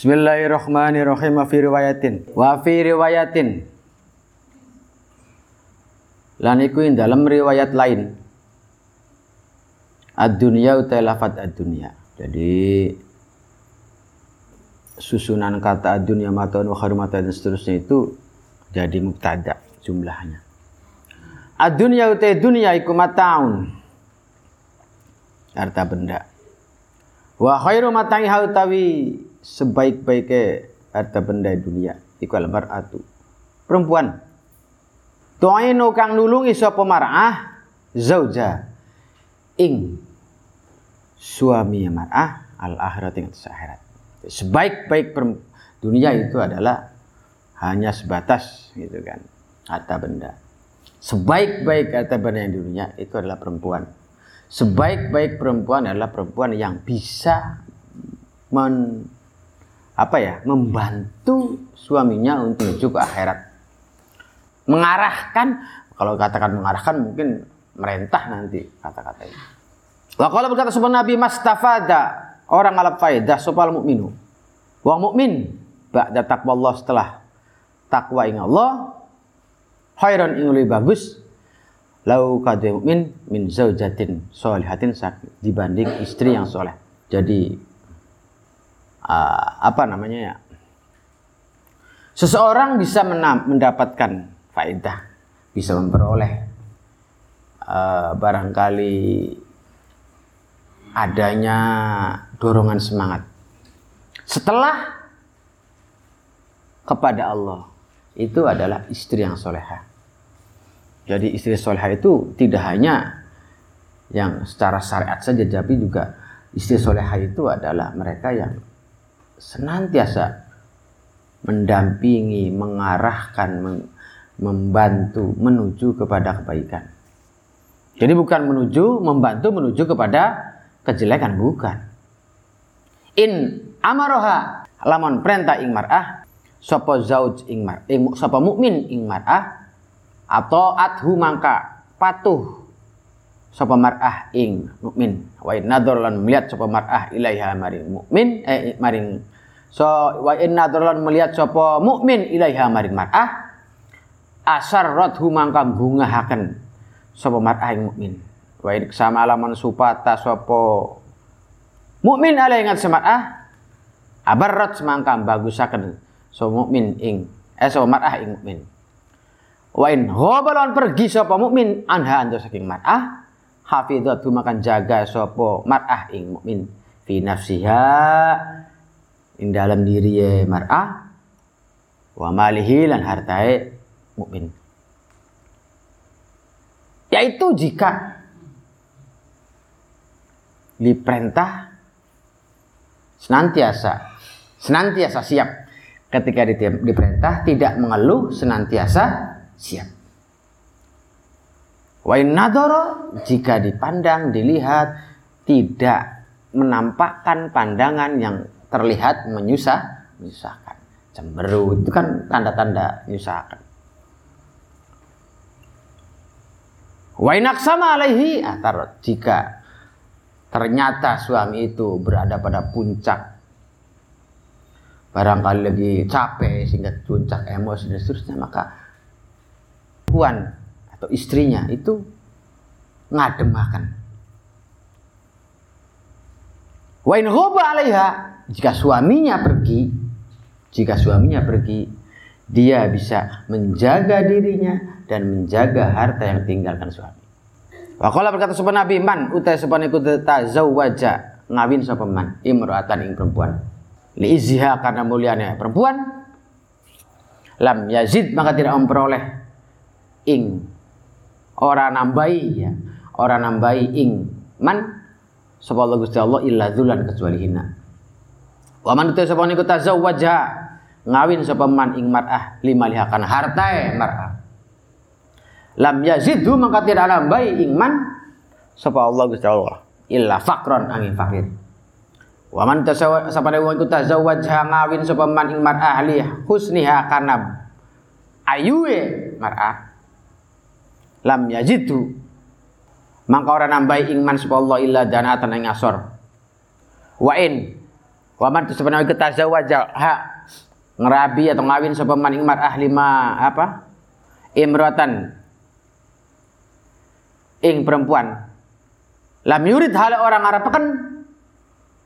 Bismillahirrahmanirrahim. Wa fi riwayatin. Wa fi riwayatin. Lan iku dalam riwayat lain. Ad-dunya utai lafat ad-dunya. Jadi susunan kata ad-dunya mata wa kharimata dan seterusnya itu jadi mubtada jumlahnya. Ad-dunya utai dunya iku mataun. Harta benda. Wa khairu matai hautawi sebaik-baiknya harta benda dunia iku al mar'atu perempuan Tu'inu kang nulungi sapa mar'ah zauja ing suami mar'ah al akhirat ing akhirat. Sebaik-baik dunia itu adalah hanya sebatas gitu kan harta benda. Sebaik-baik harta benda yang dunia itu adalah perempuan. Sebaik-baik perempuan adalah perempuan yang bisa apa ya membantu suaminya untuk menuju ke akhirat mengarahkan kalau katakan mengarahkan mungkin merentah nanti kata-kata ini. Wa kalau berkata sebuah Nabi mastafada orang alap faidah sopal mukminu. Wa mukmin ba'da takwa Allah setelah takwa ing Allah khairan ing bagus lau kadu mukmin min zaujatin solihatin dibanding istri yang soleh. Jadi uh, apa namanya ya? Seseorang bisa mendapatkan faedah bisa memperoleh uh, barangkali adanya dorongan semangat setelah kepada Allah itu adalah istri yang soleha jadi istri soleha itu tidak hanya yang secara syariat saja tapi juga istri soleha itu adalah mereka yang senantiasa mendampingi mengarahkan membantu menuju kepada kebaikan. Jadi bukan menuju, membantu menuju kepada kejelekan, bukan. In amaroha lamun perintah ing mar'ah sapa zauj ing mar ing sapa mukmin ing mar'ah atau adhu mangka patuh sapa mar'ah ing mukmin wa in lan melihat sapa mar'ah ilaiha maring mukmin eh maring so wa in nadhar lan melihat sapa mukmin ilaiha maring mar'ah asar rothu mangka bungahaken sapa mar'ah ing mukmin. Wa in sama alaman supata sapa mukmin ala ingat semar'ah abarrat semangka bagusaken sapa mukmin ing eh sapa mar'ah ing mukmin. Wa in hobalon pergi sapa mukmin anha ando saking mar'ah hafizatu makan jaga sapa mar'ah ing mukmin. Fi nafsiha ing dalam diri mar'ah wa malihi lan hartae mukmin. Yaitu jika diperintah senantiasa senantiasa siap ketika diperintah tidak mengeluh senantiasa siap. Wa nadoro jika dipandang dilihat tidak menampakkan pandangan yang terlihat menyusah menyusahkan. Cemberut itu kan tanda-tanda menyusahkan. Wainak sama alaihi atar jika ternyata suami itu berada pada puncak barangkali lagi capek sehingga puncak emosi dan seterusnya maka puan atau istrinya itu ngademakan Wain ghoba alaiha jika suaminya pergi jika suaminya pergi dia bisa menjaga dirinya dan menjaga harta yang tinggalkan suami. Wakola berkata sopan Nabi man utai sopan ikut tazawwaja. Ngawin sopan man? Imro'atan ing perempuan. Li izha karena mulianya perempuan. Lam yazid maka tidak memperoleh ing. Orang nambahi ya. Orang nambahi ing. Man? Sapa Allah Gusti Allah illa dzulan kecuali hina. Wa man utai sopan ikut tazawwaja. Ngawin sopan man ing mar'ah lima lihakan hartae mar'ah. Lam yazidhu maka tidak nambahi iman sapa Allah Gusti Allah illa faqron angin fakir. Wa man tasawa sapa wong iku tazawwaj ngawin sapa man ing mar'ah ahli husniha karena ayuwe mar'ah. Lam yazidhu maka ora nambahi iman sapa Allah illa danatan ing asor. Wa in Waman itu sebenarnya kita zawaja ha ngerabi atau ngawin sapa man ing mar'ah lima apa? Imratan ing perempuan. Lam yurid hal orang kan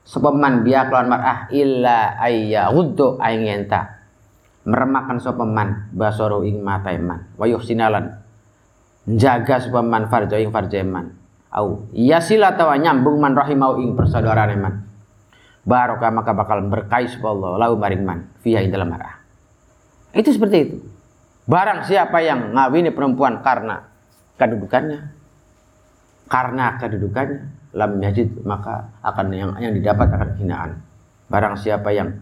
sapa man biya kelawan mar'ah illa ayya ghuddu aing yenta. Meremakan sapa man basoro ing mata iman. Wa yuhsinalan. Jaga sapa man farjo ing farjo iman. Au yasila tawa nyambung man rahimau ing persaudaraan iman barokah maka bakal berkais Allah lau maring man fiha dalam marah. Itu seperti itu. Barang siapa yang ngawini perempuan karena kedudukannya karena kedudukannya lam yajid maka akan yang yang didapat akan hinaan. Barang siapa yang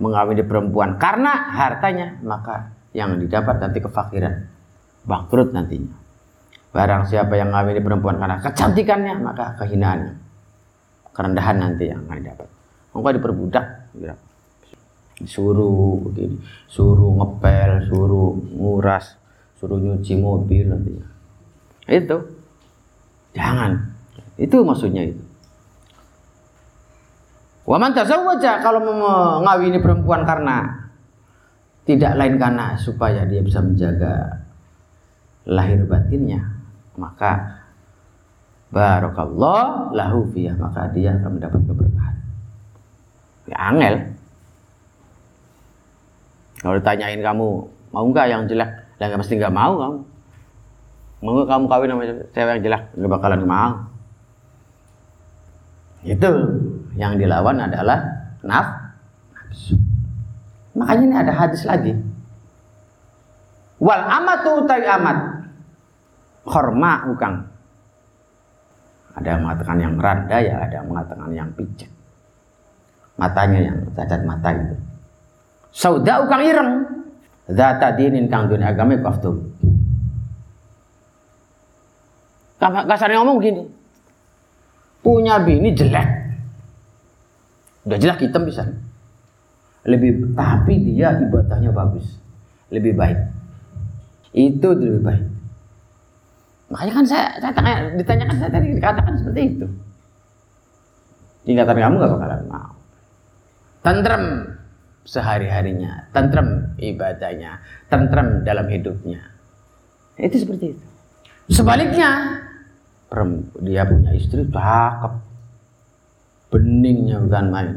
mengawini perempuan karena hartanya maka yang didapat nanti kefakiran bangkrut nantinya. Barang siapa yang ngawini perempuan karena kecantikannya maka kehinaannya kerendahan nanti yang akan didapat Engkau diperbudak. Suruh begini, suruh ngepel, suruh nguras, suruh nyuci mobil nanti. Itu. Jangan. Itu maksudnya itu. Waman tazawwaja kalau mengawini perempuan karena tidak lain karena supaya dia bisa menjaga lahir batinnya, maka barakallah lahu fiyah maka dia akan mendapat keberkahan. Ya angel. Kalau ditanyain kamu mau nggak yang jelek, ya nggak mesti nggak mau kamu. Mau nggak kamu kawin sama cewek yang jelek, nggak bakalan mau. Itu yang dilawan adalah naf, nafsu. Makanya ini ada hadis lagi. Wal amatu utai amat. Horma bukan. Ada yang mengatakan yang randa ya, ada yang mengatakan yang pijak matanya yang cacat mata itu. Sauda ukang ireng. Zata dinin kang dunia agama kaftu. Kasarnya ngomong gini. Punya bini jelek. Udah jelek hitam bisa. Lebih tapi dia ibadahnya bagus. Lebih baik. Itu lebih baik. Makanya kan saya, saya tanya, ditanyakan saya tadi dikatakan seperti itu. Tingkatan kamu gak bakalan mau tentrem sehari-harinya, tentrem ibadahnya, tentrem dalam hidupnya. Itu seperti itu. Sebaliknya, dia punya istri cakep, beningnya bukan main.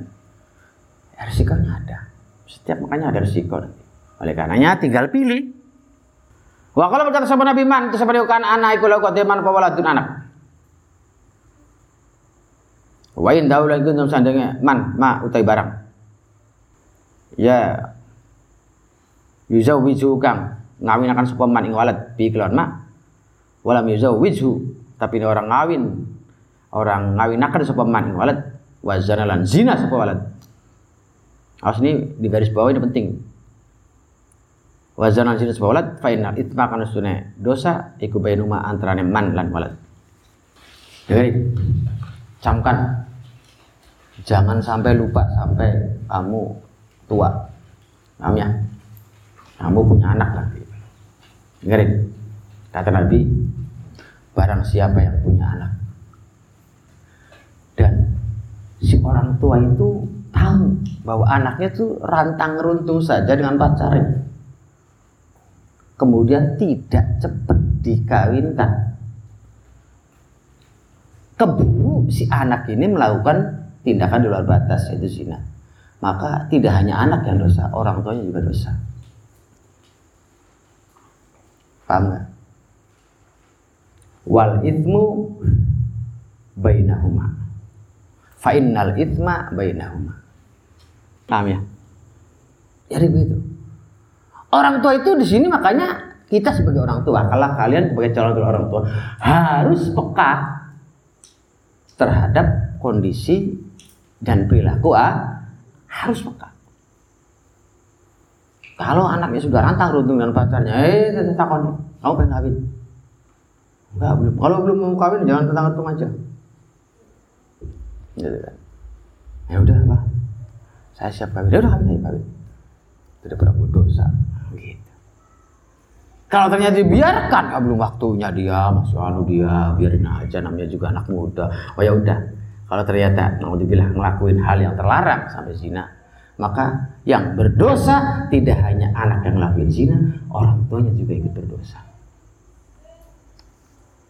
Ya, risikonya ada. Setiap makanya ada risiko nanti. Oleh karenanya tinggal pilih. Wa kalau berkata sahabat Nabi man, itu seperti kan anak iku lau kodeman pawaladun anak. Wa in daulah itu sandangnya man ma utai barang ya. Yuzawwiju kang ngawinakan sapa man ing walad bi kelawan mak? Walam yuzawwiju tapi ini orang ngawin orang ngawinakan sapa man ing walad. Wa zanalan zina sapa walad. Awas ini di garis bawah ini penting. Wa zanan zina sapa walad fa innal kana dosa iku bainuma man lan walad. Jadi camkan. Jangan sampai lupa sampai kamu tua. Namanya kamu punya anak lagi dengerin. Kata Nabi barang siapa yang punya anak dan si orang tua itu tahu bahwa anaknya itu rantang runtung saja dengan pacarnya kemudian tidak cepat dikawinkan. Keburu si anak ini melakukan tindakan di luar batas yaitu zina maka tidak hanya anak yang dosa, orang tuanya juga dosa. Paham gak? Wal ithmu bainahuma. Fa innal ithma bainahuma. Paham ya? Jadi begitu. Orang tua itu di sini makanya kita sebagai orang tua, kalau kalian sebagai calon orang tua harus peka terhadap kondisi dan perilaku ah, harus peka. Kalau anaknya sudah rantang runtung dengan pacarnya, eh takon, kamu pengen kawin? Enggak belum. Kalau belum mau kawin jangan tentang runtung aja. Gitu kan. Ya udah pak, saya siap kawin. Ya udah kawin kawin. Tidak pernah dosa. Gitu. Kalau ternyata dibiarkan, belum waktunya dia, masih anu dia, biarin aja namanya juga anak muda. Oh ya udah, Kalau ternyata naudzubillah ngelakuin hal yang terlarang sampai zina, maka yang berdosa tidak hanya anak yang ngelakuin zina, orang tuanya juga ikut berdosa.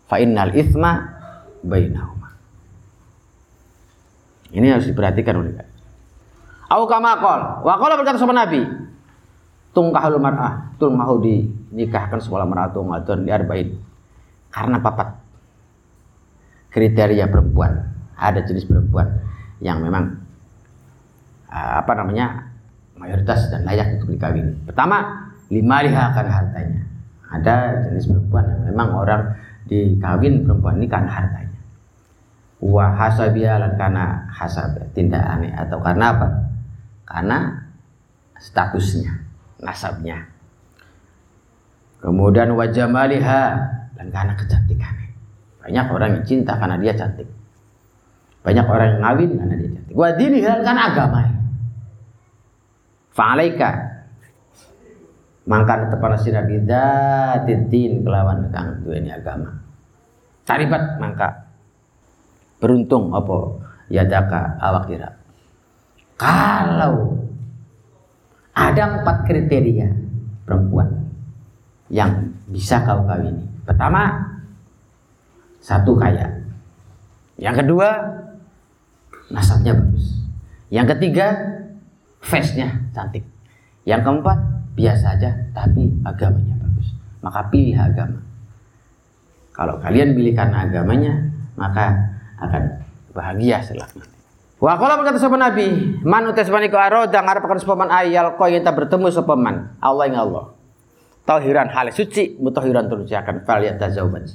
Fa innal itsma bainahuma. Ini harus diperhatikan oleh kita. Au kama qol, wa qala berkata sama Nabi, tungkahul mar'ah, mau dinikahkan sekolah mar'atu ngadon arba'in. Karena papat kriteria perempuan, ada jenis perempuan yang memang uh, apa namanya mayoritas dan layak untuk dikawin. Pertama, lima liha akan hartanya. Ada jenis perempuan yang memang orang dikawin perempuan ini karena hartanya. Wa hasabiya karena hasab tindak aneh atau karena apa? Karena statusnya, nasabnya. Kemudian wajah maliha dan karena kecantikannya. Banyak orang yang cinta karena dia cantik. Banyak orang yang ngawin karena dia cantik. Wadini dan karena agamanya. Fa'alaika mangka tepan sira titin kelawan kang duweni agama. Taribat mangka beruntung apa yadaka awak kira. Kalau ada empat kriteria perempuan yang bisa kau kawini. Pertama, satu kaya. Yang kedua, nasabnya bagus. Yang ketiga, face-nya cantik. Yang keempat, biasa aja tapi agamanya bagus. Maka pilih agama. Kalau kalian pilih karena agamanya, maka akan bahagia setelahnya. Wa qala berkata sapa Nabi, man utas maniku aroda ngarepaken sapa man ayal yang tak bertemu sapa man. Allah ing Allah tahiran hal suci mutahiran akan fal yatazawwaj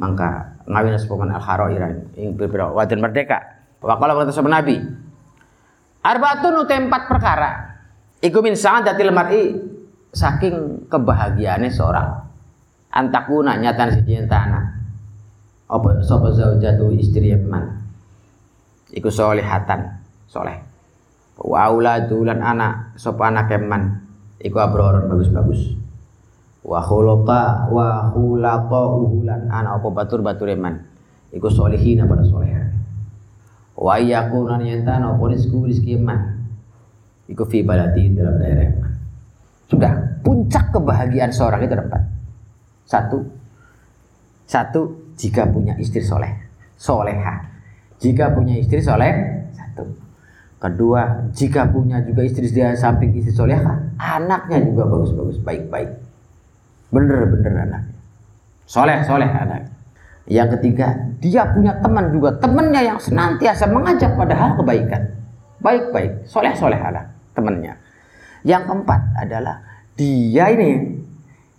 maka ngawin sepaman al harairan ing berbeda wadon merdeka wa qala kata nabi arbaatun uta empat perkara. Iku min sa'adatil mar'i saking kebahagiaannya seorang. Antakuna nyatan si anak apa sapa zaujatu istri man? Iku solihatan soleh. Wa auladu anak sapa anak man? Iku abroron bagus-bagus. Wa khulaqa wa khulaqa uhulan ana apa batur batur man? Iku solihina pada soleha wa yakuna nyata apa rizku rizki man iku fi baladi dalam daerah man sudah puncak kebahagiaan seorang itu dapat satu satu jika punya istri soleh soleha. Jika punya istri soleh satu. Kedua jika punya juga istri dia samping istri soleha anaknya juga bagus-bagus baik-baik. Bener-bener anak. Soleh, soleh anak. Yang ketiga, dia punya teman juga. Temannya yang senantiasa mengajak pada hal kebaikan. Baik-baik, soleh-soleh anak temannya. Yang keempat adalah dia ini,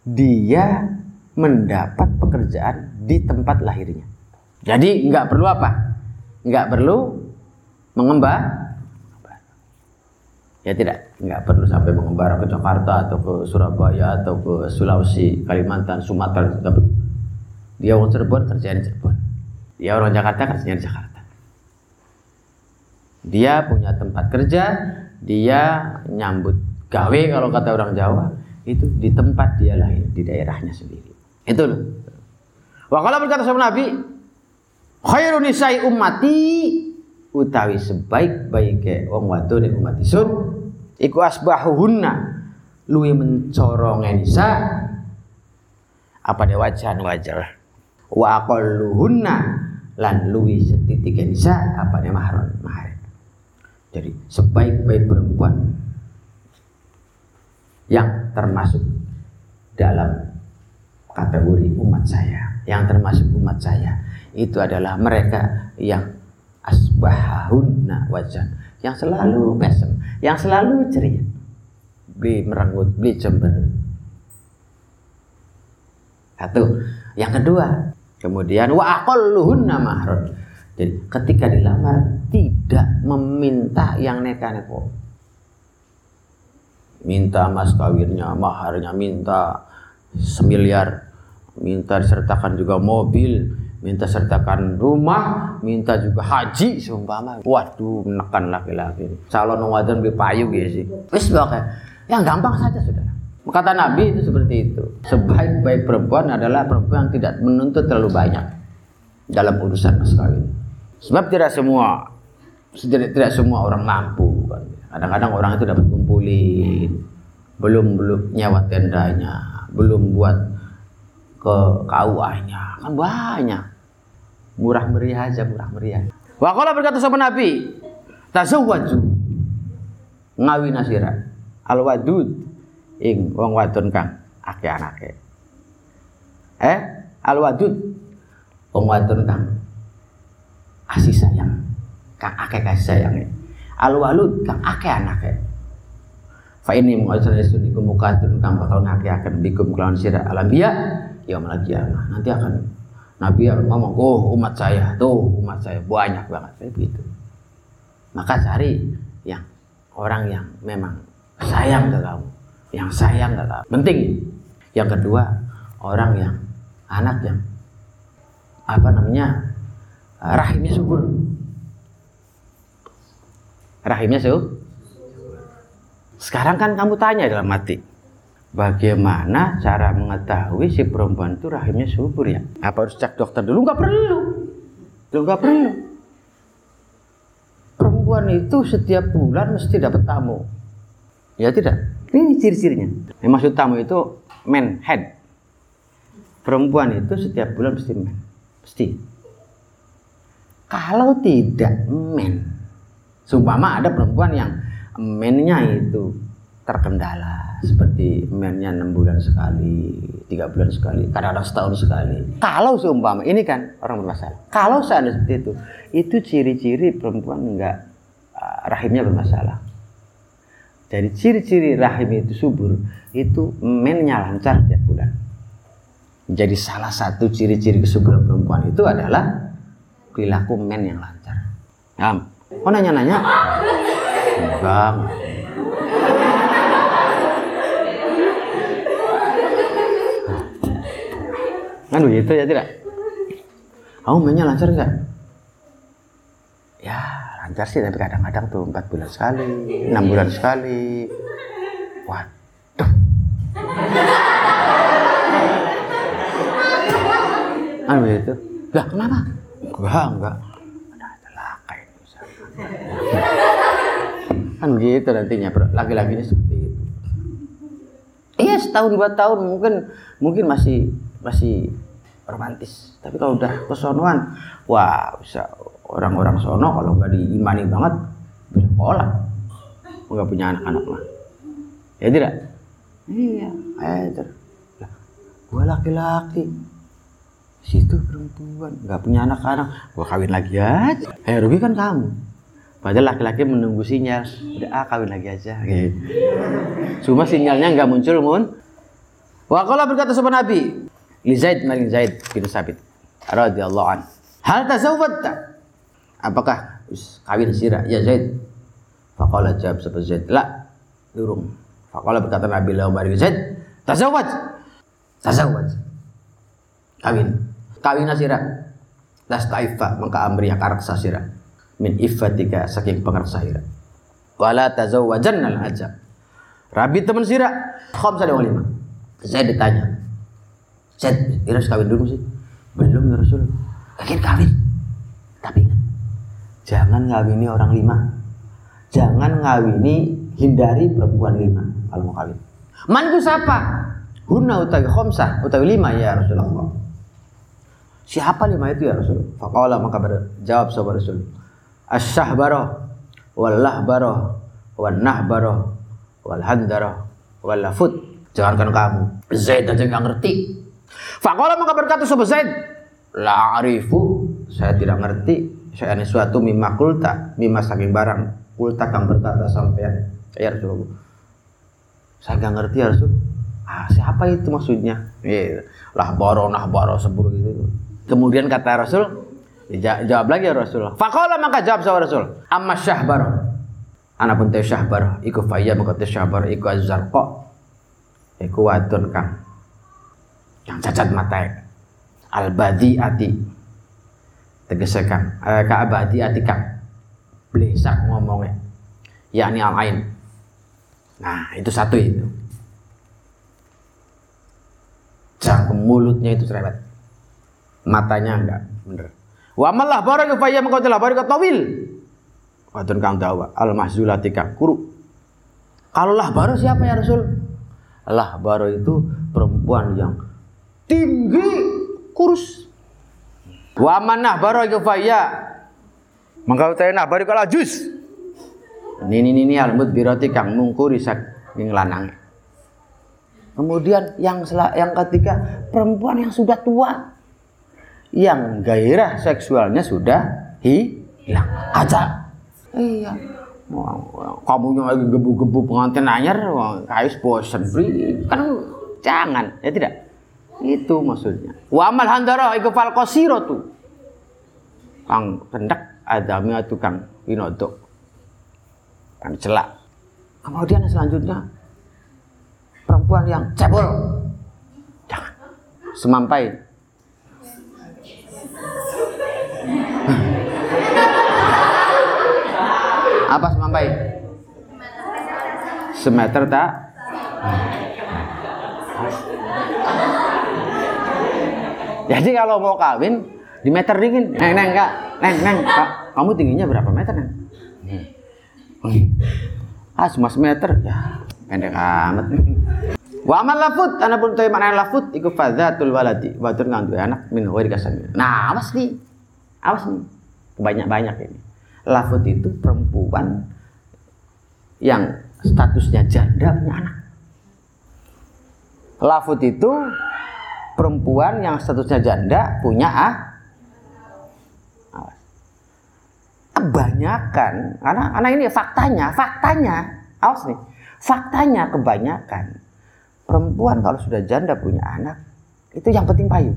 dia mendapat pekerjaan di tempat lahirnya. Jadi nggak perlu apa? Nggak perlu mengembang Ya tidak, nggak perlu sampai mengembara ke Jakarta atau ke Surabaya atau ke Sulawesi, Kalimantan, Sumatera. Dia orang Cirebon kerja di Cirebon. Dia orang Jakarta kerja di Jakarta. Dia punya tempat kerja, dia nyambut gawe kalau kata orang Jawa itu di tempat dia lahir di daerahnya sendiri. Itu loh. Wa kalau berkata sama Nabi, khairun nisai ummati utawi sebaik-baike wong wadone umat isun iku asbahuhunna luwi mencorong nisa apa ne wajan wajar wa aqalluhunna lan luwi setitik nisa apa mahron mahar jadi sebaik-baik perempuan yang termasuk dalam kategori umat saya yang termasuk umat saya itu adalah mereka yang asbahahunna wajan yang selalu mesem, yang selalu ceria. Beli merenggut, beli cember. Satu. Yang kedua, kemudian wa aqalluhunna mahron. Jadi ketika dilamar tidak meminta yang neka-neko. Minta mas kawinnya, maharnya minta semiliar, minta disertakan juga mobil, minta sertakan rumah, minta juga haji seumpama. Waduh, menekan laki-laki. Calon wadon lebih payu gitu sih. Wis. Yang gampang saja sudah. Kata Nabi itu seperti itu. Sebaik-baik perempuan adalah perempuan yang tidak menuntut terlalu banyak dalam urusan mas kawin. Sebab tidak semua tidak, tidak semua orang mampu kan. Kadang-kadang orang itu dapat kumpulin, belum belum nyawa tendanya, belum buat ke KUA-nya, kan banyak. Murah meriah aja, murah meriah. Wa berkata sama Nabi, tazawwaju ngawin asira al wadud ing wong wadon kang akeh anake eh al wadud wong wadon kang asih sayang kang akeh kasih sayang al walud kang akeh anake fa ini mengajar sun iku mukatun kang bakal ngake akan bikum kelawan sira alambiya ya lagi nanti akan Nabi akan ngomong, oh umat saya, tuh umat saya banyak banget, kayak begitu maka cari yang orang yang memang sayang ke kamu yang sayang ke kamu penting. Yang kedua orang yang anak yang apa namanya rahimnya subur. Rahimnya subur sekarang kan kamu tanya dalam mati bagaimana cara mengetahui si perempuan itu rahimnya subur ya? Apa harus cek dokter dulu? Nggak perlu. Lu nggak perlu. Perempuan itu setiap bulan mesti dapat tamu. Ya tidak? Ini ciri-cirinya. Yang maksud tamu itu man head. Perempuan itu setiap bulan mesti men. Mesti. Kalau tidak men, sumpama ada perempuan yang mennya itu terkendala seperti mennya enam bulan sekali, tiga bulan sekali, kadang-kadang setahun sekali. Kalau seumpama ini kan orang bermasalah. Kalau seandainya seperti itu, itu ciri-ciri perempuan enggak rahimnya bermasalah. Jadi ciri-ciri rahim itu subur itu mennya lancar tiap bulan. Jadi salah satu ciri-ciri kesuburan perempuan itu adalah perilaku men yang lancar. Ya, oh nanya-nanya? Enggak. Kan begitu ya tidak? Kamu mennya lancar enggak? Ya, lancar sih tapi kadang-kadang tuh empat bulan sekali enam bulan sekali. Waduh. Anu itu? Lah kenapa? Enggak enggak. Ada celaka itu kan gitu nantinya laki-lakinya seperti itu. Iya setahun dua tahun mungkin mungkin masih masih romantis. Tapi kalau udah kesonuan wah bisa orang-orang sono kalau nggak diimani banget bisa sekolah. Nggak punya anak-anak mah. Ya tidak? Iya. Aja lah gua laki-laki. Situ perempuan. Nggak punya anak-anak. Gua kawin lagi aja. Eh rugi kan kamu? Padahal laki-laki menunggu sinyal. Udah ah kawin lagi aja. Gitu. cuma sinyalnya nggak muncul mun. Wakola berkata sama Nabi li Zaid maring Zaid bin Sabit radhiyallahu an hal tazawwadta apakah? Kawin sira ya Zaid. Faqala jawab sapa Zaid? La durung faqala berkata Nabi lahu bari Zaid tazawwaj. Tazawwaj. Kawin. Kawin sira las taifa amri karaksa sira min iffatika saking pengarsa sira wala tazawwajanna al ajab Rabi teman sira khamsa wa lima. Zaid ditanya Zaid iras kawin dulu sih? Belum ya Rasul. Kawin kawin. Tapi Jangan ngawini orang lima. Jangan ngawini hindari perempuan lima kalau mau kawin. Man itu siapa? Huna utawi khomsah utawi lima ya Rasulullah. Siapa lima itu ya Rasul? Faqala maka berjawab sahabat Rasul. Asyahbarah wal lahbarah wal nahbarah wal wal lafut. Jangankan kamu. Zaid aja nggak ngerti. Faqala maka berkata sahabat Zaid, la arifu, saya tidak ngerti saya suatu mimma kulta mimma saking barang. Kulta kang berkata sampean. Ya Rasulullah saya nggak ngerti ya Rasul ah siapa itu maksudnya? Iya lah baro nah baro seburu gitu. Kemudian kata Rasul jawab lagi ya Rasul. Fakola maka jawab sama Rasul amma syahbar anak pun teh syahbar iku faya maka teh syahbar iku kok iku wadon kang yang cacat mata al ati tegesekan eh, kaabadi atika blesak ngomongnya yakni al ain nah itu satu itu jangan mulutnya itu cerewet matanya enggak bener Wa malah barang fa ya mengko telah barang tawil. Wadon kang dawa al mahzulati kang kuru. Kalau lah baru siapa ya Rasul? Lah baru itu perempuan yang tinggi kurus. Wa manah baru fa ya mengko telah baru kalau jus. Nini nini al mudbirati kang mungkuri sak ing lanang. Kemudian yang yang ketiga perempuan yang sudah tua yang gairah seksualnya sudah hilang aja. Iya. Kamu yang lagi gebu-gebu pengantin anyar, kais bosen kan jangan ya tidak. Itu maksudnya. Wa amal handara iku fal tu. Kang pendak adami tukang winodo. Kang celak. Kemudian selanjutnya perempuan yang cebol. Jangan. Semampai Apa semampai? Semeter tak? Jadi kalau mau kawin di meter dingin, neng neng kak, neng neng kak, kamu tingginya berapa meter neng? Ah cuma semeter, ya pendek amat. Wa amal lafut, anak pun tahu mana lafut, ikut fadzatul waladi, batur ngantuk anak min ghairi kasami. Nah, awas nih, awas nih, banyak-banyak ini. Lafut itu perempuan yang statusnya janda punya anak. Lafut itu perempuan yang statusnya janda punya ah. Kebanyakan, karena karena ini faktanya, faktanya, awas nih, faktanya kebanyakan perempuan kalau sudah janda punya anak itu yang penting payu,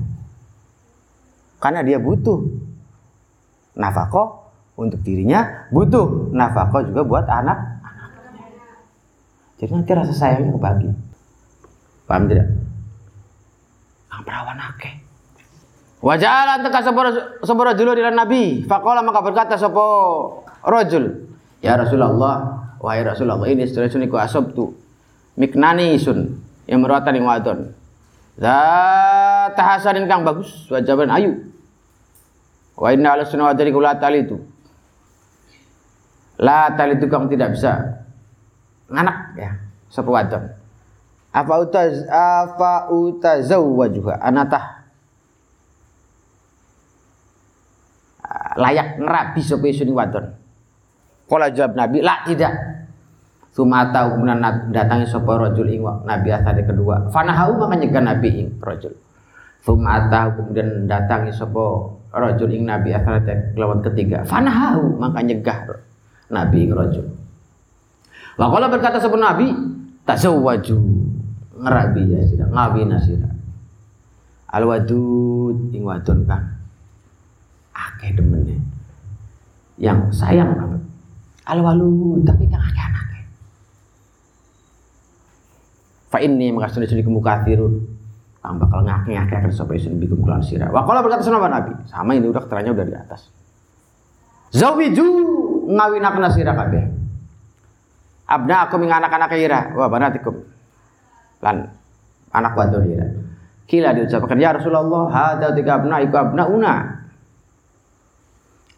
karena dia butuh nafkah untuk dirinya, butuh nafkah juga buat anak. Jadi nanti rasa sayangnya kebagi. Paham tidak? Perawan akeh. Wajalan teka sepura julu di Nabi. Fakola maka berkata sopo rojul. Ya Rasulullah, wahai Rasulullah, ini setelah suniku asob tu miknani sun yang merawatan yang wadon. Zat hasanin kang bagus, wajaban ayu. Wa inna ala sunnah wa tali itu La tali tukang tidak bisa nganak ya sapa wadon. Apa utaz apa utazawwajuha anatah layak ngerabi sapa isuni wadon. Kala jawab Nabi, "La tidak." Sumata kemudian datangi sapa rajul ing Nabi asade kedua. Fanahau maka nyegah Nabi ing rajul. Sumata kemudian datangi sapa rajul ing Nabi asade kelawan ketiga. Fanahau maka nyegah Nabi ngerojul. Wakola berkata sebelum Nabi, tazawwaju ngerabi ya sira, ngawi nasira. Al wadud ing wadon kang akeh demene. Yang sayang banget. Al walud tapi kang akeh anake. Fa inni mengasuni suni kemukatirun kang bakal ngake-ngake akan sampai sini bikum kulan sira. Wakola berkata sama Nabi, sama ini udah keterangannya udah di atas. Zawiju ngawinaken sira kabeh. Abna aku ming anak-anak ira wa banatikum. Lan anak wadon ira. Kila diucapkan ya Rasulullah, hada tiga abna iku abna una.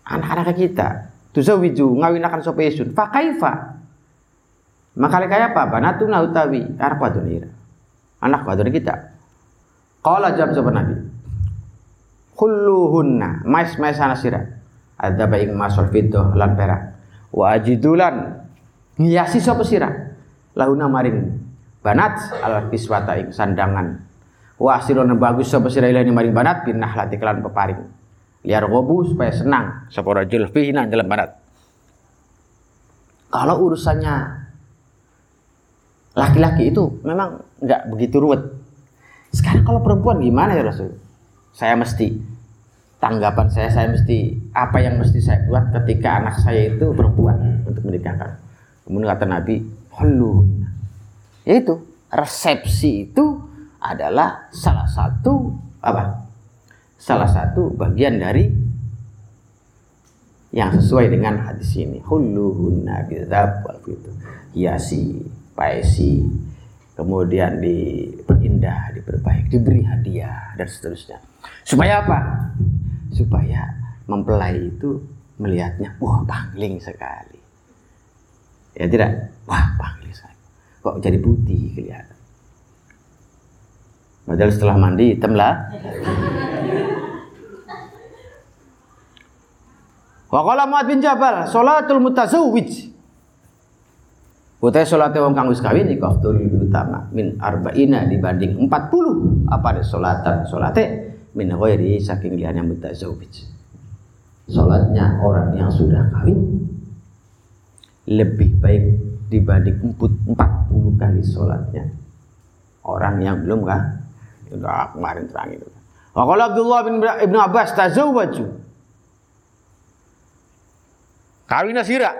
Anak-anak kita tuzawiju ngawinakan sapa yesun. Fa kaifa? Maka kaya apa? Banatuna utawi anak wadon ira. Anak wadon kita. Qala jawab sapa Nabi. Kulluhunna mais-mais anasira ada baik masal fiddah lan perak wa ajidulan sira lahuna maring banat al kiswata ing sandangan. Wa asirona bagus sapa sira ilani maring banat pinah lati kelan peparing. Liar gobu supaya senang. Sapa rajul fihi nang dalam banat. Kalau urusannya laki-laki itu memang nggak begitu ruwet. Sekarang kalau perempuan gimana ya Rasul? Saya mesti tanggapan saya saya mesti apa yang mesti saya buat ketika anak saya itu perempuan untuk menikahkan. Kemudian kata Nabi halun yaitu resepsi itu adalah salah satu apa? Salah satu bagian dari yang sesuai dengan hadis ini. Huluhunna bidzab wal itu hiasi paesi. Kemudian diperindah diperbaiki diberi hadiah dan seterusnya. Supaya apa? Supaya mempelai itu melihatnya, wah pangling sekali. Ya tidak, wah pangling. Kok jadi putih kelihatan. Padahal setelah mandi hitam lah. Wa qala Mu'ad bin Jabal, salatul mutazawwij. Utai salat wong kang wis kawin iku lebih utama min arba'ina dibanding 40 apa ada salatan salate min ghairi saking liyane mutazawwij. Salatnya orang yang sudah kawin lebih baik dibanding 40 kali salatnya orang yang belum kan Udah kemarin terang itu. Wa Abdullah bin Ibnu Abbas tazawwaju. Kawin sira.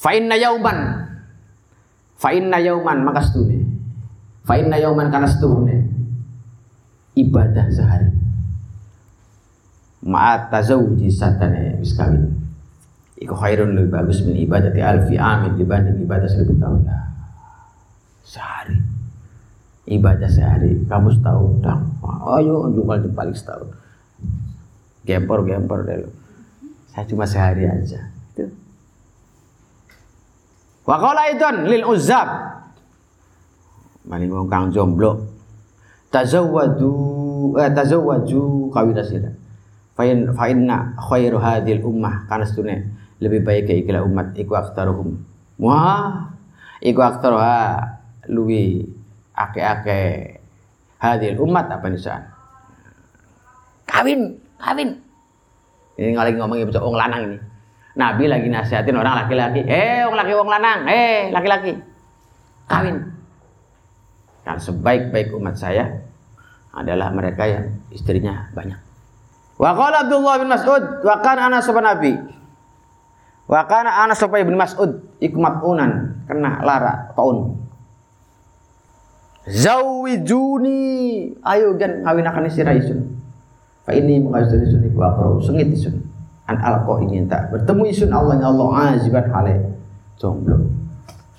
Fa inna yauman. Fa inna yauman maka stune. Fa inna yauman kana stune. Ibadah sehari. Ma'at tazawuji satane wis kawin. Iku khairun lebih bagus min ibadati alfi amin dibanding ibadah seribu tahun. Sehari. Ibadah sehari. Kamu setahun dah. Ayo jual paling setahun. Gempor gempor deh saya cuma sehari aja. Itu Wakola itu lil uzab maling kang jomblo. Tazawwadu eh, tazawwaju kawin sira fa'in fa'inna khairu hadhil ummah. Karena setune lebih baik ke ikilah umat. Iku aktaruhum wah iku aktaruha luwi ake-ake hadir umat apa nisan kawin kawin. Ini lagi ngomongin bocah orang lanang ini. Nabi lagi nasihatin orang laki-laki. Eh orang laki orang lanang. Eh laki-laki. Kawin. Kan sebaik-baik umat saya adalah mereka yang istrinya banyak. Wa qala Abdullah bin Mas'ud wa kana Anas bin Nabi wa kana Anas bin Mas'ud ikmat unan kena lara tahun Zawijuni ayo gan akan sira isun. Fa ini mengajari isun iku akrau sengit isun. An alqa ingin tak bertemu isun Allah yang Allah aziban hale jomblo.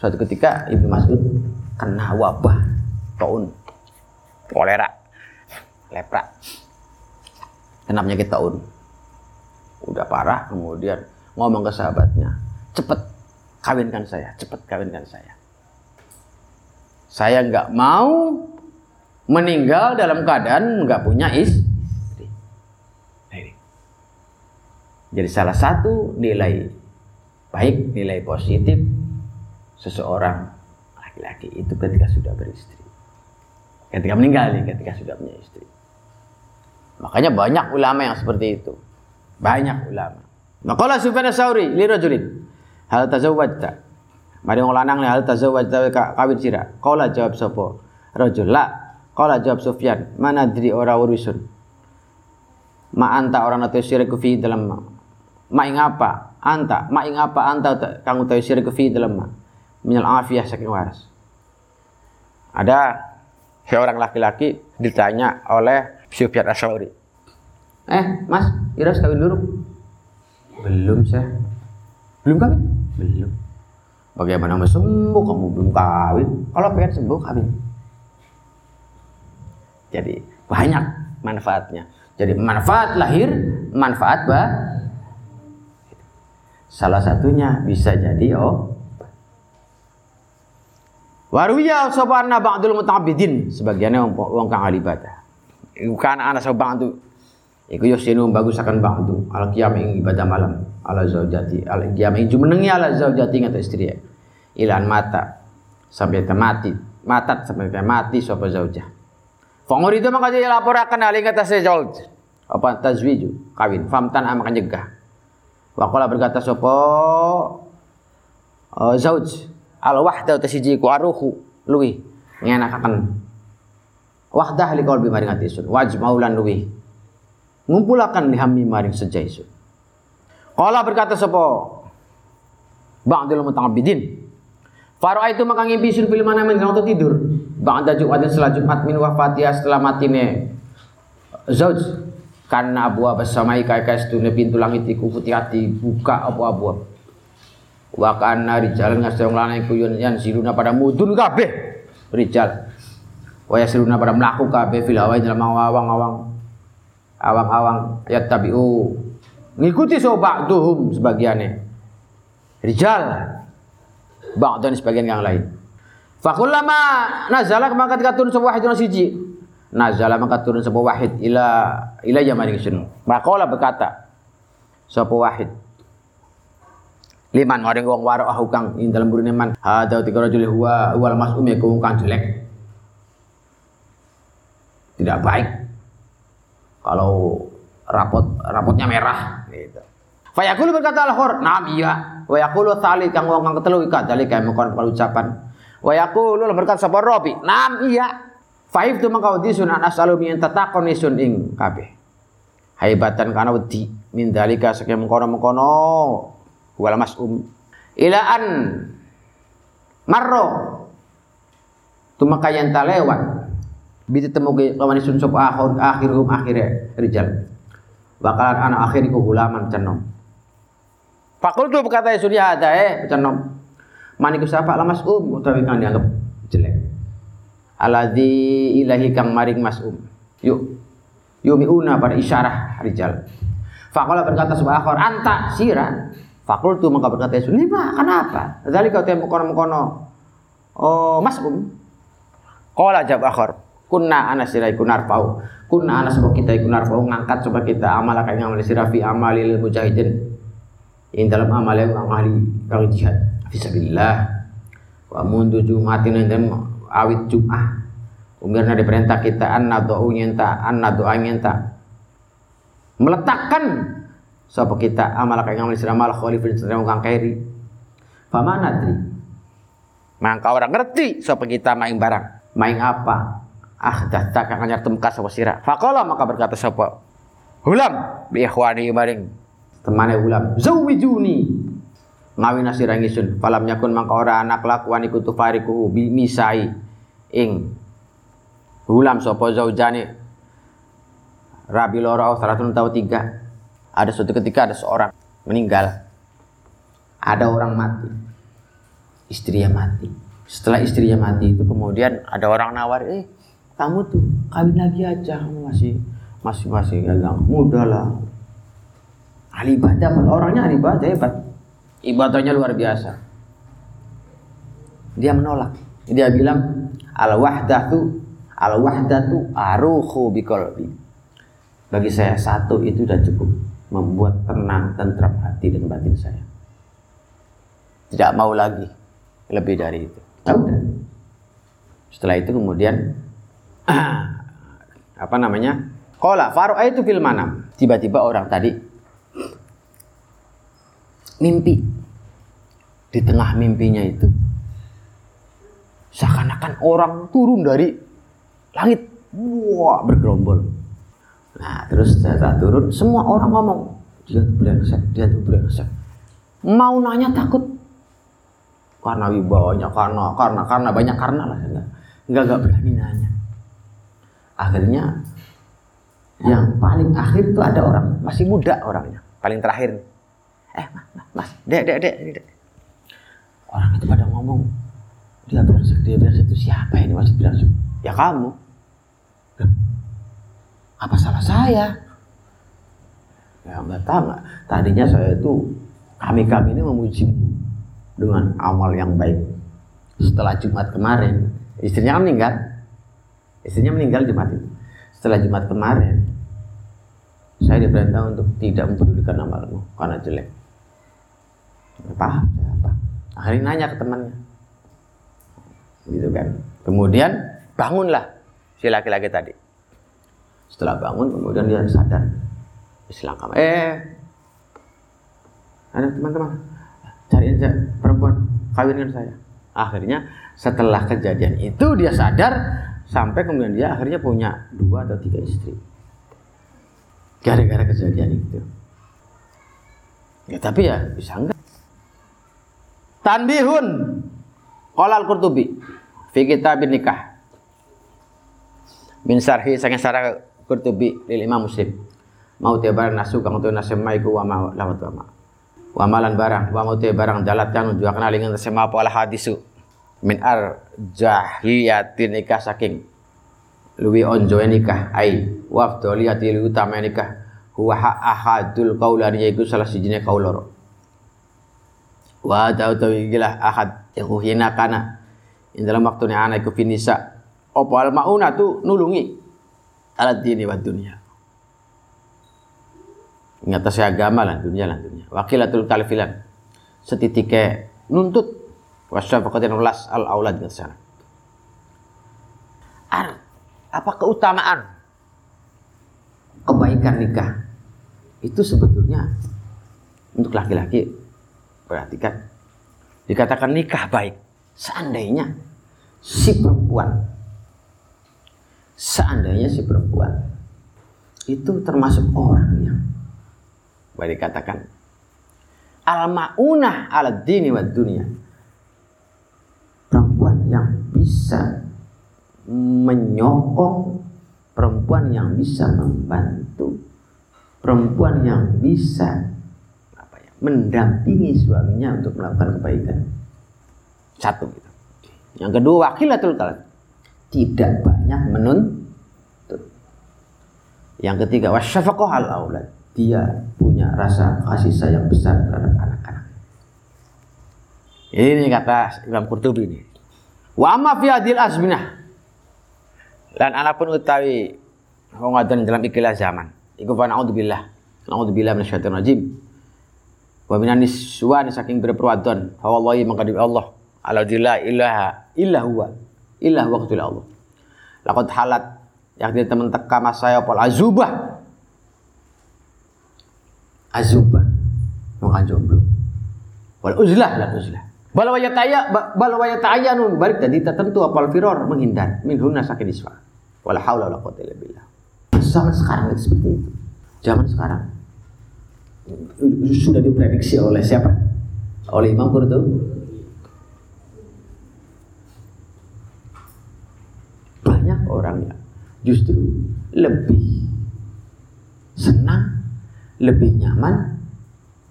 Suatu ketika Ibnu Mas'ud kena wabah taun kolera lepra kena penyakit taun udah parah kemudian ngomong ke sahabatnya cepet kawinkan saya cepet kawinkan saya saya nggak mau meninggal dalam keadaan nggak punya istri. Jadi salah satu nilai baik, nilai positif seseorang laki-laki itu ketika sudah beristri. Ketika meninggal nih, ketika sudah punya istri. Makanya banyak ulama yang seperti itu. Banyak ulama. Maqala Sufyan Sauri li rajulin hal tazawwajta Mari wong lanang hal tazawwaj kawin sira. Qala jawab sapa? Rajul la. Qala jawab Sufyan, mana diri ora urusun. Ma anta orang atau syiriku fi dalam ma. Ma ing apa? Anta, ma ing apa anta kang utawi syiriku fi dalam ma. Minal afiyah saking waras. Ada seorang laki-laki ditanya oleh Sufyan Asy'ari. Eh, Mas, Iras kawin dulu? Belum, saya. Belum kawin? Belum. Bagaimana mau sembuh kamu belum kawin? Kalau pengen sembuh kawin. Jadi banyak manfaatnya. Jadi manfaat lahir, manfaat bah. Salah satunya bisa jadi oh. Waruya sobarna ba'dul muta'abbidin sebagiannya wong kang ibadah. Iku kana ana tu. Iku yo sinu bagus akan ba'du al qiyam ing ibadah malam. Ala zaujati al qiyam ing jumenengi ala zaujati ngata istri ya. Ilan mata. Sampai mati. Matat sampai mati sapa zaujah. Fangor itu maka dia laporakan yang kata sejauh apa tazwiju? Kawin. Famtan akan jegah. Wakola berkata sopo uh, zauj al wahda tasiji ku aruhu luwi ngenakaken. Wahdah li qalbi maring ati sun. Wajmaulan luwi ngumpulakan lihami maring sejaisun. Kala berkata sapa? Ba'dul muta'abbidin Faro itu maka ngimpi sun pilih mana men kang tidur. Ba'da Jumat setelah Jumat min wafatiha setelah matine zauj. Karena abu abas samai kai setune pintu langit iku hati buka abu abu wa kana rijalan ngasih lanang iku yan siruna pada mudun kabeh. Rijal. Wa yasiruna pada mlaku kabeh fil hawa dalam awang-awang awang-awang ya tabiu ngikuti so ba'duhum sebagiannya. Rijal. Ba'dan sebagian yang lain. Fakullama nazala maka ketika turun sebuah wahid siji. Nazala maka turun sebuah wahid ila ila maring sun maka berkata sebuah wahid? Liman orang wong waro ahu kang ing dalam burine man hada tiga rajul huwa wal mas'um yakum kang jelek. Tidak baik kalau rapot rapotnya merah gitu Fayaqulu berkata al-hur, "Na'am iya." Wa yaqulu tsali kang wong kang ketelu ika dalika mengkon ucapan. Wa yaqulu berkata sapa Rabi, "Na'am iya." Faif tu mangka wedi sun anas alu min tatakon isun ing kabeh. Haibatan kana wedi min dalika saking mengkono-mengkono wal mas'um ila an marro tumaka yang lewat bisa temu ke lawan isun sop akhir akhirum akhirnya rijal bakalan anak akhiriku hulaman cenom Fakul tuh berkata isun ya ada eh cenom maniku siapa lah mas'um utawi kang dianggap jelek aladzi ilahi kang maring mas'um yuk yumiuna pada isyarah rijal Fakola berkata sebuah akhir anta sira Fakultu maka berkata Yesus, lima, kenapa? Dari kau temu kono kono. Oh, mas um. Kola jawab akhir. Kunna anas sirai kunar pau. Kunna anas sebab kita kunar pau ngangkat coba kita amal kayak ngamal sirafi amalil mujahidin. Ini dalam amal yang amali kang jihad. Fisabilillah. Wa mundu jumatin dan awit jum'ah. Umirna diperintah kita an nado'u nyenta, an nado'a nyenta. Meletakkan sapa kita amal kang ngamal sira mal khalifin sedang kang kairi fama nadri mangka orang ngerti sapa kita main barang main apa ah dah tak kang anyar temka sapa sira faqala maka berkata sapa hulam bi ikhwani maring temane hulam zawijuni ngawin sira ngisun falam yakun mangka ora anak lakuan iku tufariku bi misai. Ing. Hulam sapa zaujane Rabi loro salatun tau tiga. Ada suatu ketika ada seorang meninggal. Ada orang mati. Istrinya mati. Setelah istrinya mati itu kemudian ada orang nawar eh kamu tuh kawin lagi aja kamu masih masih masih agak muda lah ahli ibadah orangnya ahli ibadah hebat ibadahnya luar biasa dia menolak dia bilang al wahdatu al wahdatu aruhu biqalbi bagi saya satu itu sudah cukup membuat tenang, tentram hati dan batin saya. Tidak mau lagi lebih dari itu. Udah. Setelah itu kemudian apa namanya? Kola faru itu fil manam. Tiba-tiba orang tadi mimpi. Di tengah mimpinya itu seakan-akan orang turun dari langit. Wah, bergerombol Nah, terus setelah turun, semua orang ngomong, dia tuh brengsek, dia tuh brengsek. Mau nanya takut. Karena wibawanya, karena, karena, karena, banyak karena lah. Enggak, enggak berani nanya. Akhirnya, yang paling akhir itu ada orang, masih muda orangnya. Paling terakhir. Eh, mas, dek, dek, dek, dek. Orang itu pada ngomong, dia brengsek, dia brengsek itu siapa ini maksud brengsek? Ya kamu. Apa salah saya? Ya nggak tahu. Tadinya saya itu kami kami ini memuji dengan amal yang baik. Setelah Jumat kemarin, istrinya kan meninggal. Istrinya meninggal Jumat itu. Setelah Jumat kemarin, saya diperintah untuk tidak mempedulikan amalmu karena jelek. Apa? Apa? Akhirnya nanya ke temannya. Gitu kan. Kemudian bangunlah si laki-laki tadi. Setelah bangun kemudian dia sadar. Islam kamar. Eh, ada teman-teman cari aja perempuan kawinkan saya. Akhirnya setelah kejadian itu dia sadar sampai kemudian dia akhirnya punya dua atau tiga istri. Gara-gara kejadian itu. Ya tapi ya bisa enggak. Tanbihun Qala al-Qurtubi fi kitab nikah. Min sarhi sange sarah Qurtubi lil Imam Muslim. Mau te barang nasu kang tu nasemai ku wa lawat wa ma. Wa malan barang wa mau te barang dalat kan juga kenal dengan sema apa hadisu min ar jahiyatin nikah saking. Luwi onjo nikah ai. Wa afdaliyati utama nikah. Huwa ahadul qaulani yaiku salah sijine kaul loro. Wa tau gila ahad yang hina kana. In dalam waktu ni anak finisa opo al mauna tu nulungi. Alat dini wa dunia. Ngatasi agama lah dunia lah dunia. Wakilatul kalfilan. Setitike nuntut wasyafaqatin ulas al aulad sana. Ar apa keutamaan? Kebaikan nikah. Itu sebetulnya untuk laki-laki perhatikan. Dikatakan nikah baik. Seandainya si perempuan seandainya si perempuan itu termasuk orang yang boleh dikatakan al maunah ala dini wa dunia bisa menyokong perempuan yang bisa membantu, perempuan yang bisa apa ya, mendampingi suaminya untuk melakukan kebaikan. Satu gitu. Yang kedua wakilatul kalam. Tidak banyak menuntut. Yang ketiga wasyafaqah al aulad. Dia punya rasa kasih sayang besar terhadap anak-anak. Ini kata Imam Qurtubi ini. Wa amma fi hadil azminah lan anak pun utawi wong wadon dalam ikilah zaman. Iku fa naudzubillah. Naudzubillah minasyaitonir rajim. Wa minan niswan saking berperwadon. Fa wallahi mangkadi Allah. Ala la ilaha illa huwa. Illa huwa Allah. Laqad halat. Dia teman teka mas saya pol azubah. Azubah. Makan jomblo wal uzlah la uzlah Balawa yataya balawa yatayanu balik tadi tertentu apal firor menghindar min hunna sakin iswa. Wala haula wala quwwata illa billah. Zaman sekarang itu seperti itu. Zaman sekarang sudah diprediksi oleh siapa? Oleh Imam Qurtubi. Banyak orang yang justru lebih senang, lebih nyaman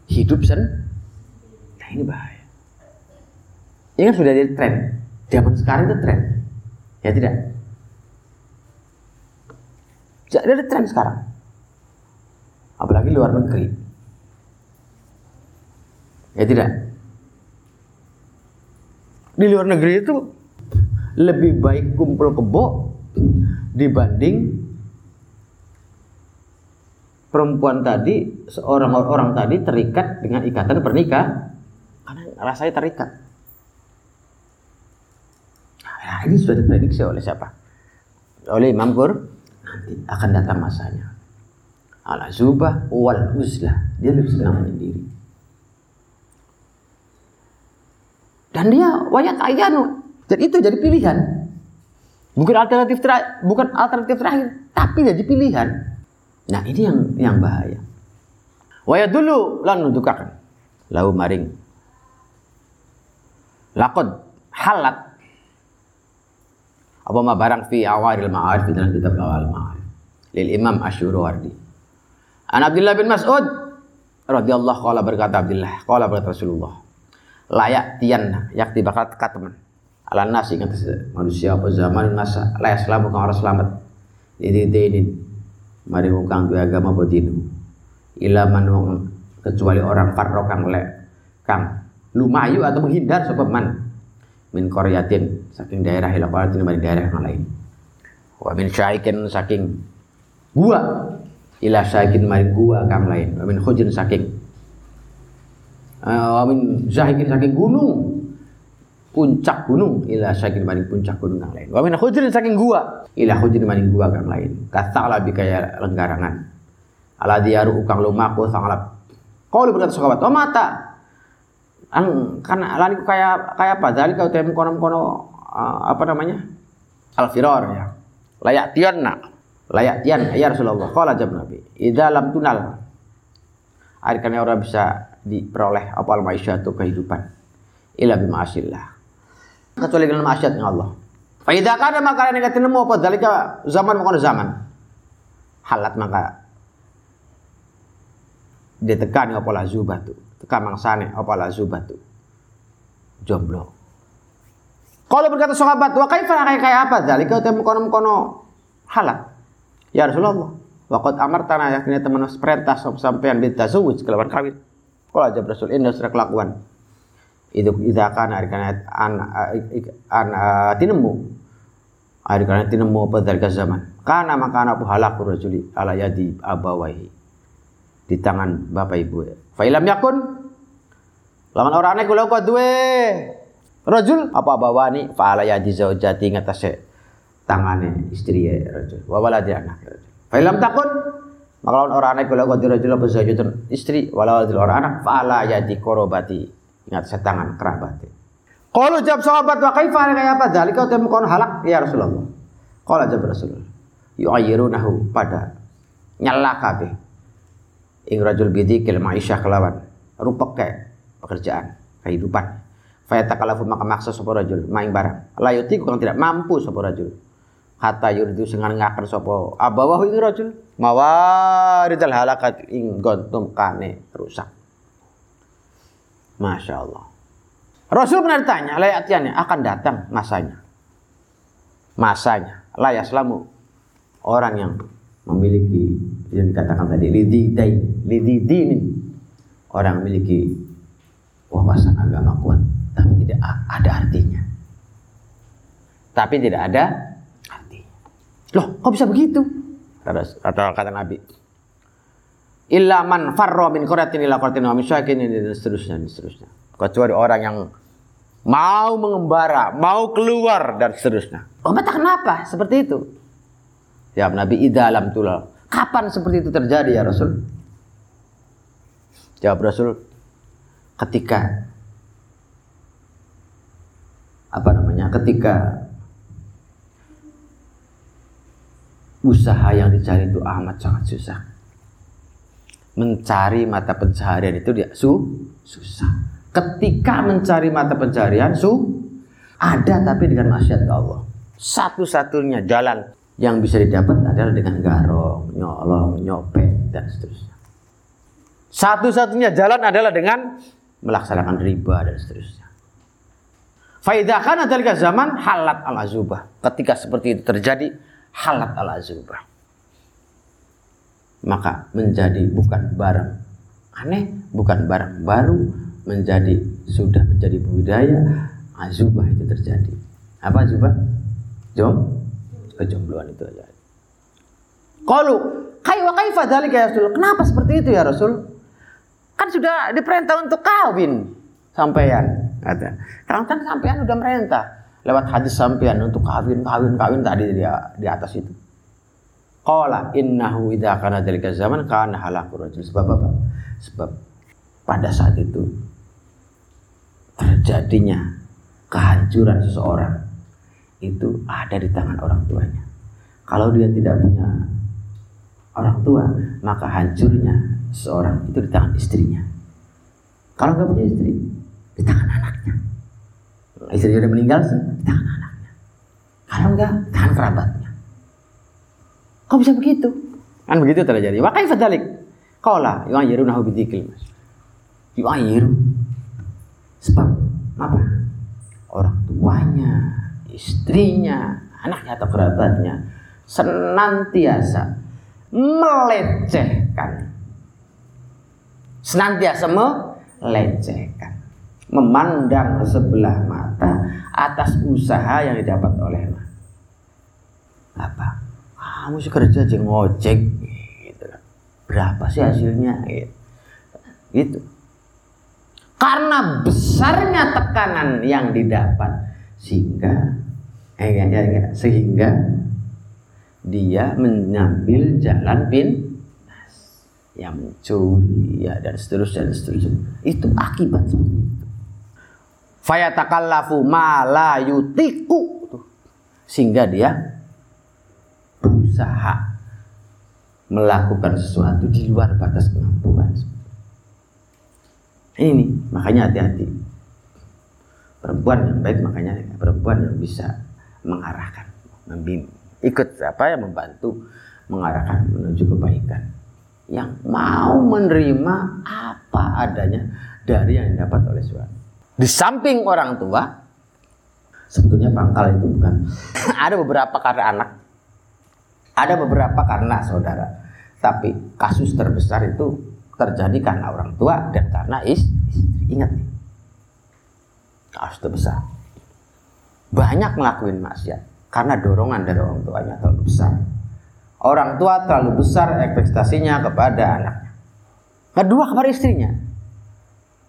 hidup sen. Nah ini bahaya. Ini kan sudah jadi tren. Zaman sekarang itu tren. Ya tidak? Jadi ada tren sekarang. Apalagi luar negeri. Ya tidak? Di luar negeri itu lebih baik kumpul kebo dibanding perempuan tadi seorang orang tadi terikat dengan ikatan pernikah karena rasanya terikat Ini sudah diprediksi oleh siapa? Oleh Imam Qur nanti akan datang masanya. Ala zubah wal uzlah. Dia lebih senang menyendiri. Dan dia wayat ayanu. Dan itu jadi pilihan. Bukan alternatif terakhir, bukan alternatif terakhir, tapi jadi pilihan. Nah, ini yang yang bahaya. Wayat dulu lan nudukakan. Lau maring. Lakod halat apa ma barang fi awaril ma'arif dalam kitab awal ma'arif. Lil imam asyurawardi an Abdullah bin Mas'ud radhiyallahu qala berkata Abdullah qala berkata Rasulullah layak tian yakti bakal teman. Ala nasi ingat manusia apa zaman masa layak selamat kang orang selamat. Ini mari kang dua agama bodinu ila man kecuali orang farro kang le kang lumayu atau menghindar sebab man min koryatin saking daerah ila qalatin dari daerah yang lain. Wa min syaikin saking gua ila syaikin mari gua kang lain. Wa min khujin saking uh, wa min syaikin saking gunung puncak gunung ila syaikin mari puncak gunung kang lain. Wa min khujin saking gua ila khujin mari gua kang lain. Kata lebih kaya lenggarangan. Ala diaru ukang lumaku sangalap kau berkata sahabat oh mata an kan lali kayak kayak apa? Dari kau tem kono kono uh, apa namanya? Alfiror ya. Layak tian nak. Layak tian ya Rasulullah. Kalau jam Nabi ida lam tunal. Akhirnya orang bisa diperoleh apa al itu kehidupan. Ila bima'asillah kecuali dengan maksiat Allah. Fa idza kana maka yang ketemu apa? Dalika zaman makan zaman. Halat maka ditekan apa lazubatu tekan mangsane apa lazubatu jomblo kalau berkata sahabat wa kaifa kayak kayak apa kau temu kono kono halal. Ya Rasulullah, waqad amartana yakni teman perintah sampean binta tazawuj kelawan kawin. Kalau aja Rasul ini sudah kelakuan. Itu idza kana arikana an an tinemu. Arikana tinemu apa dari zaman. Karena maka anak halaku rajuli ala yadi abawahi. Di tangan bapak ibu. Fa ilam yakun lawan orangnya kula kok duwe rajul apa bawani fa ala yadi zaujati ngatasé tangane istri ya rajul wa waladi anak rajul fa ilam takun maka lawan orangnya kula kok rajul apa zaujatun istri wala waladi orang anak fa ala yadi korobati ingat tangan kerabat Kalau jawab sahabat wa kaifa kayak apa dalika temu kon halak ya Rasulullah. Qala jawab Rasulullah. Yu'ayyirunahu pada nyala kabeh. Ing rajul bidikil ma'isyah kelawan rupek pekerjaan, kehidupan. Faya takalafu maka maksa sapa rajul maing barang. La yuti kang tidak mampu sapa rajul. Kata yuridu sengan ngaker sapa abawahu ing rajul mawaridal halakat ing gontum kane rusak. Masya Allah. Rasul pernah ditanya, layatiannya akan datang masanya. Masanya, layas lamu. Orang yang memiliki yang dikatakan tadi lididai, lididinin. Orang memiliki wawasan agama kuat, tapi tidak ada artinya. Tapi tidak ada artinya. Loh, kok bisa begitu? Kata, kata, Nabi. Illa man farro min quratin ila quratin wa misyakin dan seterusnya dan seterusnya. Kecuali orang yang mau mengembara, mau keluar dan seterusnya. Oh, mata kenapa seperti itu? Ya Nabi idalam tulal. Kapan seperti itu terjadi ya Rasul? Jawab Rasul, ketika apa namanya? Ketika usaha yang dicari itu amat sangat susah. Mencari mata pencaharian itu dia su susah. Ketika mencari mata pencaharian su ada tapi dengan maksiat Allah. Satu-satunya jalan yang bisa didapat adalah dengan garong, nyolong, nyopet dan seterusnya. Satu-satunya jalan adalah dengan melaksanakan riba dan seterusnya. Faidah kana dalika zaman halat al azubah. Ketika seperti itu terjadi halat al azubah. Maka menjadi bukan barang aneh, bukan barang baru, menjadi sudah menjadi budaya azubah itu terjadi. Apa azubah? Jom, kejombloan itu aja. Kalau kai wa kaifa dzalika ya Rasul? Kenapa seperti itu ya Rasul? Kan sudah diperintah untuk kawin sampean. Kata. Sekarang kan sampean udah merintah lewat hadis sampean untuk kawin, kawin, kawin tadi di, di atas itu. Qala innahu idza kana dzalika zaman kana halaku rajul. Sebab apa? Sebab pada saat itu terjadinya kehancuran seseorang itu ada di tangan orang tuanya. Kalau dia tidak punya orang tua, maka hancurnya seseorang itu di tangan istrinya. Kalau nggak punya istri, di tangan anaknya. Istri sudah meninggal sih, di tangan anaknya. Kalau enggak, di tangan kerabatnya. Kok bisa begitu? Kan begitu terjadi. Wakai fadalik. Kala yu'ayyirunahu bidikil. Yu'ayyiru. Sebab apa? Orang tuanya, istrinya, anaknya atau kerabatnya senantiasa melecehkan. Senantiasa melecehkan. Memandang sebelah mata atas usaha yang didapat oleh apa? Kamu sih kerja aja ngojek gitu. Berapa sih hasilnya gitu. gitu. Karena besarnya tekanan yang didapat sehingga eh, ya, ya, ya, sehingga dia mengambil jalan pintas yang mencuri ya dan seterusnya dan seterusnya. Itu akibat seperti itu. Fayatakallafu ma yutiku sehingga dia berusaha melakukan sesuatu di luar batas kemampuan. Ini makanya hati-hati perempuan yang baik makanya perempuan yang bisa mengarahkan membimbing ikut apa yang membantu mengarahkan menuju kebaikan yang mau menerima apa adanya dari yang didapat oleh suami. Di samping orang tua, sebetulnya pangkal itu bukan ada beberapa karena anak Ada beberapa karena saudara, tapi kasus terbesar itu terjadi karena orang tua dan karena istri. Ingat nih, kasus terbesar. Banyak ngelakuin maksiat karena dorongan dari orang tuanya terlalu besar. Orang tua terlalu besar ekspektasinya kepada anaknya. Kedua kepada istrinya.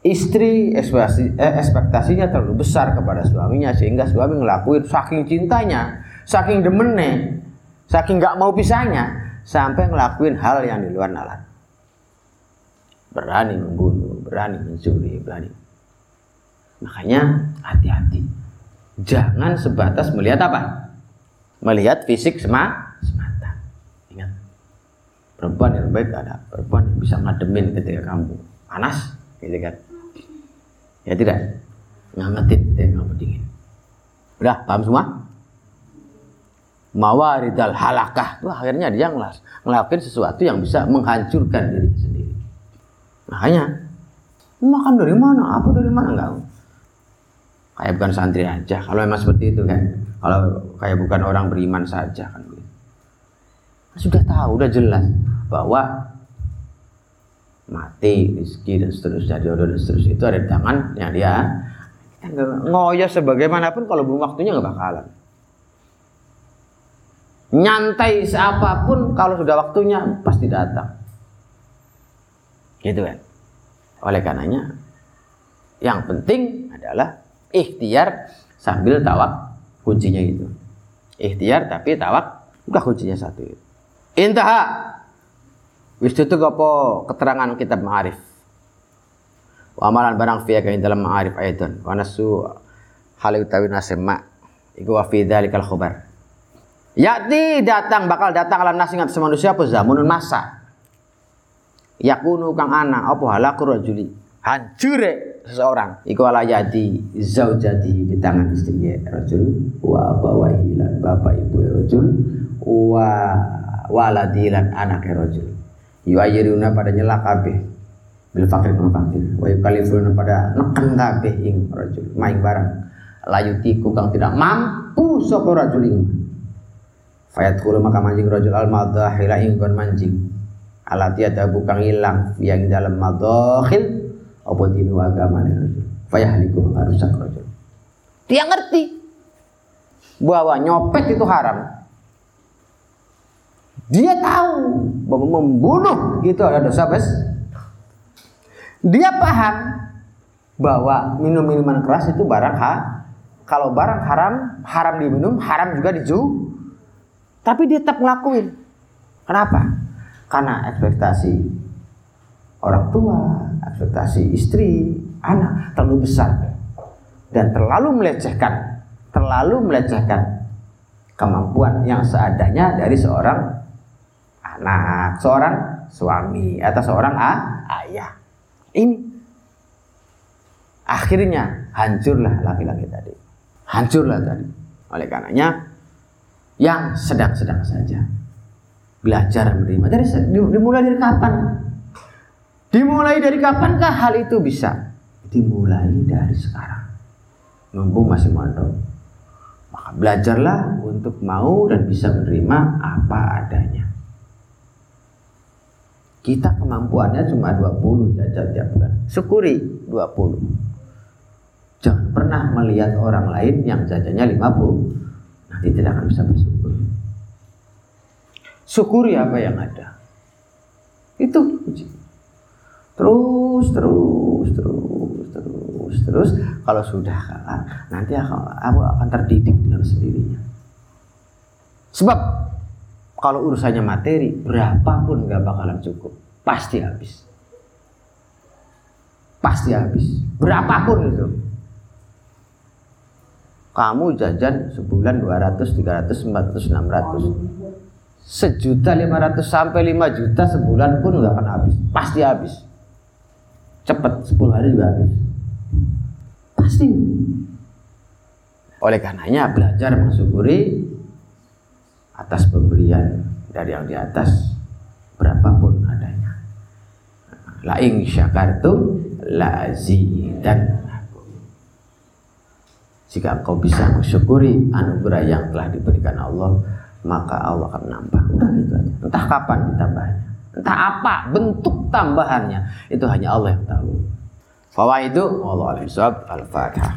Istri eh, ekspektasinya terlalu besar kepada suaminya sehingga suami ngelakuin saking cintanya, saking demennya, saking nggak mau pisahnya sampai ngelakuin hal yang di luar nalar berani membunuh berani mencuri berani makanya hati-hati. Jangan sebatas melihat apa? Melihat fisik sema semata. Ingat? Perempuan yang baik ada. Perempuan yang bisa ngademin ketika kamu panas gitu kan? Ya tidak? Ngangetin ketika kamu udah paham semua? Mawaridal halakah. Wah, akhirnya dia ngelakuin sesuatu yang bisa menghancurkan diri sendiri. Makanya makan dari mana? Apa dari mana? Enggak kayak bukan santri aja. Kalau memang seperti itu kan. Kalau kayak bukan orang beriman saja kan. Sudah tahu udah jelas bahwa mati rezeki dan seterusnya jodoh dan seterusnya itu ada di tangan yang dia ngoyo sebagaimanapun kalau belum waktunya nggak bakalan. Nyantai siapa pun kalau sudah waktunya pasti datang. Gitu kan. Oleh karenanya yang penting adalah ikhtiar sambil tawak kuncinya itu. Ikhtiar tapi tawak bukan kuncinya satu itu. Intaha. Wis itu apa keterangan kitab ma'arif? Wa amalan barang fiya kain dalam ma'arif aidan wa nasu hal utawi nasema. Iku wa fi dzalikal khabar Yakti datang bakal datang ala nas ingat manusia apa? Zamanun masa. Yakunu kang ana apa halaku rajuli. Hancure seseorang. Iku ala yadi zaujati di tangan istrinya rajul wa bawahi lan bapak ibu rajul wa waladi lan anak rajul. Yuayiruna pada nyela kabeh. Bil fakir kana fakir. Wa yukalifuna pada neken kabeh ing rajul main barang. Layutiku kang tidak mampu sapa rajul ing Fayat kulu maka manjing rojul al madahila ingkon manjing alati ada bukang hilang yang dalam madahil apa dinu agama rojul fayahliku maka rusak rojul dia ngerti. Bahwa nyopet itu haram. Dia tahu bahwa membunuh itu ada dosa bes. Dia paham bahwa minum minuman keras itu barang ha kalau barang haram haram diminum haram juga diju tapi dia tetap ngelakuin. Kenapa? Karena ekspektasi orang tua, ekspektasi istri, anak terlalu besar dan terlalu melecehkan, terlalu melecehkan kemampuan yang seadanya dari seorang anak, seorang suami atau seorang ah, ayah. Ini akhirnya hancurlah laki-laki tadi. Hancurlah tadi. Oleh karenanya yang sedang-sedang saja. Belajar menerima. Dari dimulai dari kapan? Dimulai dari kapankah hal itu bisa? Dimulai dari sekarang. Mumpung masih mondok. Maka belajarlah untuk mau dan bisa menerima apa adanya. Kita kemampuannya cuma 20 jajan tiap bulan. Syukuri 20. Jangan pernah melihat orang lain yang jajannya 50 nanti tidak akan bisa bersyukur. Syukuri apa yang ada. Itu puji. Terus, terus, terus, terus, terus. Kalau sudah kalah, nanti aku akan terdidik dengan sendirinya. Sebab kalau urusannya materi, berapapun gak bakalan cukup. Pasti habis. Pasti habis. Berapapun itu kamu jajan sebulan 200, 300, 400, 600 sejuta 500 sampai 5 juta sebulan pun nggak akan habis pasti habis cepet 10 hari juga habis pasti oleh karenanya belajar mensyukuri atas pemberian dari yang di atas berapapun adanya la ing syakartum la dan jika engkau bisa mensyukuri anugerah yang telah diberikan Allah maka Allah akan menambah. Aja. Entah kapan ditambahnya. Entah apa bentuk tambahannya. Itu hanya Allah yang tahu. Fawaidu Allah al-Fatihah.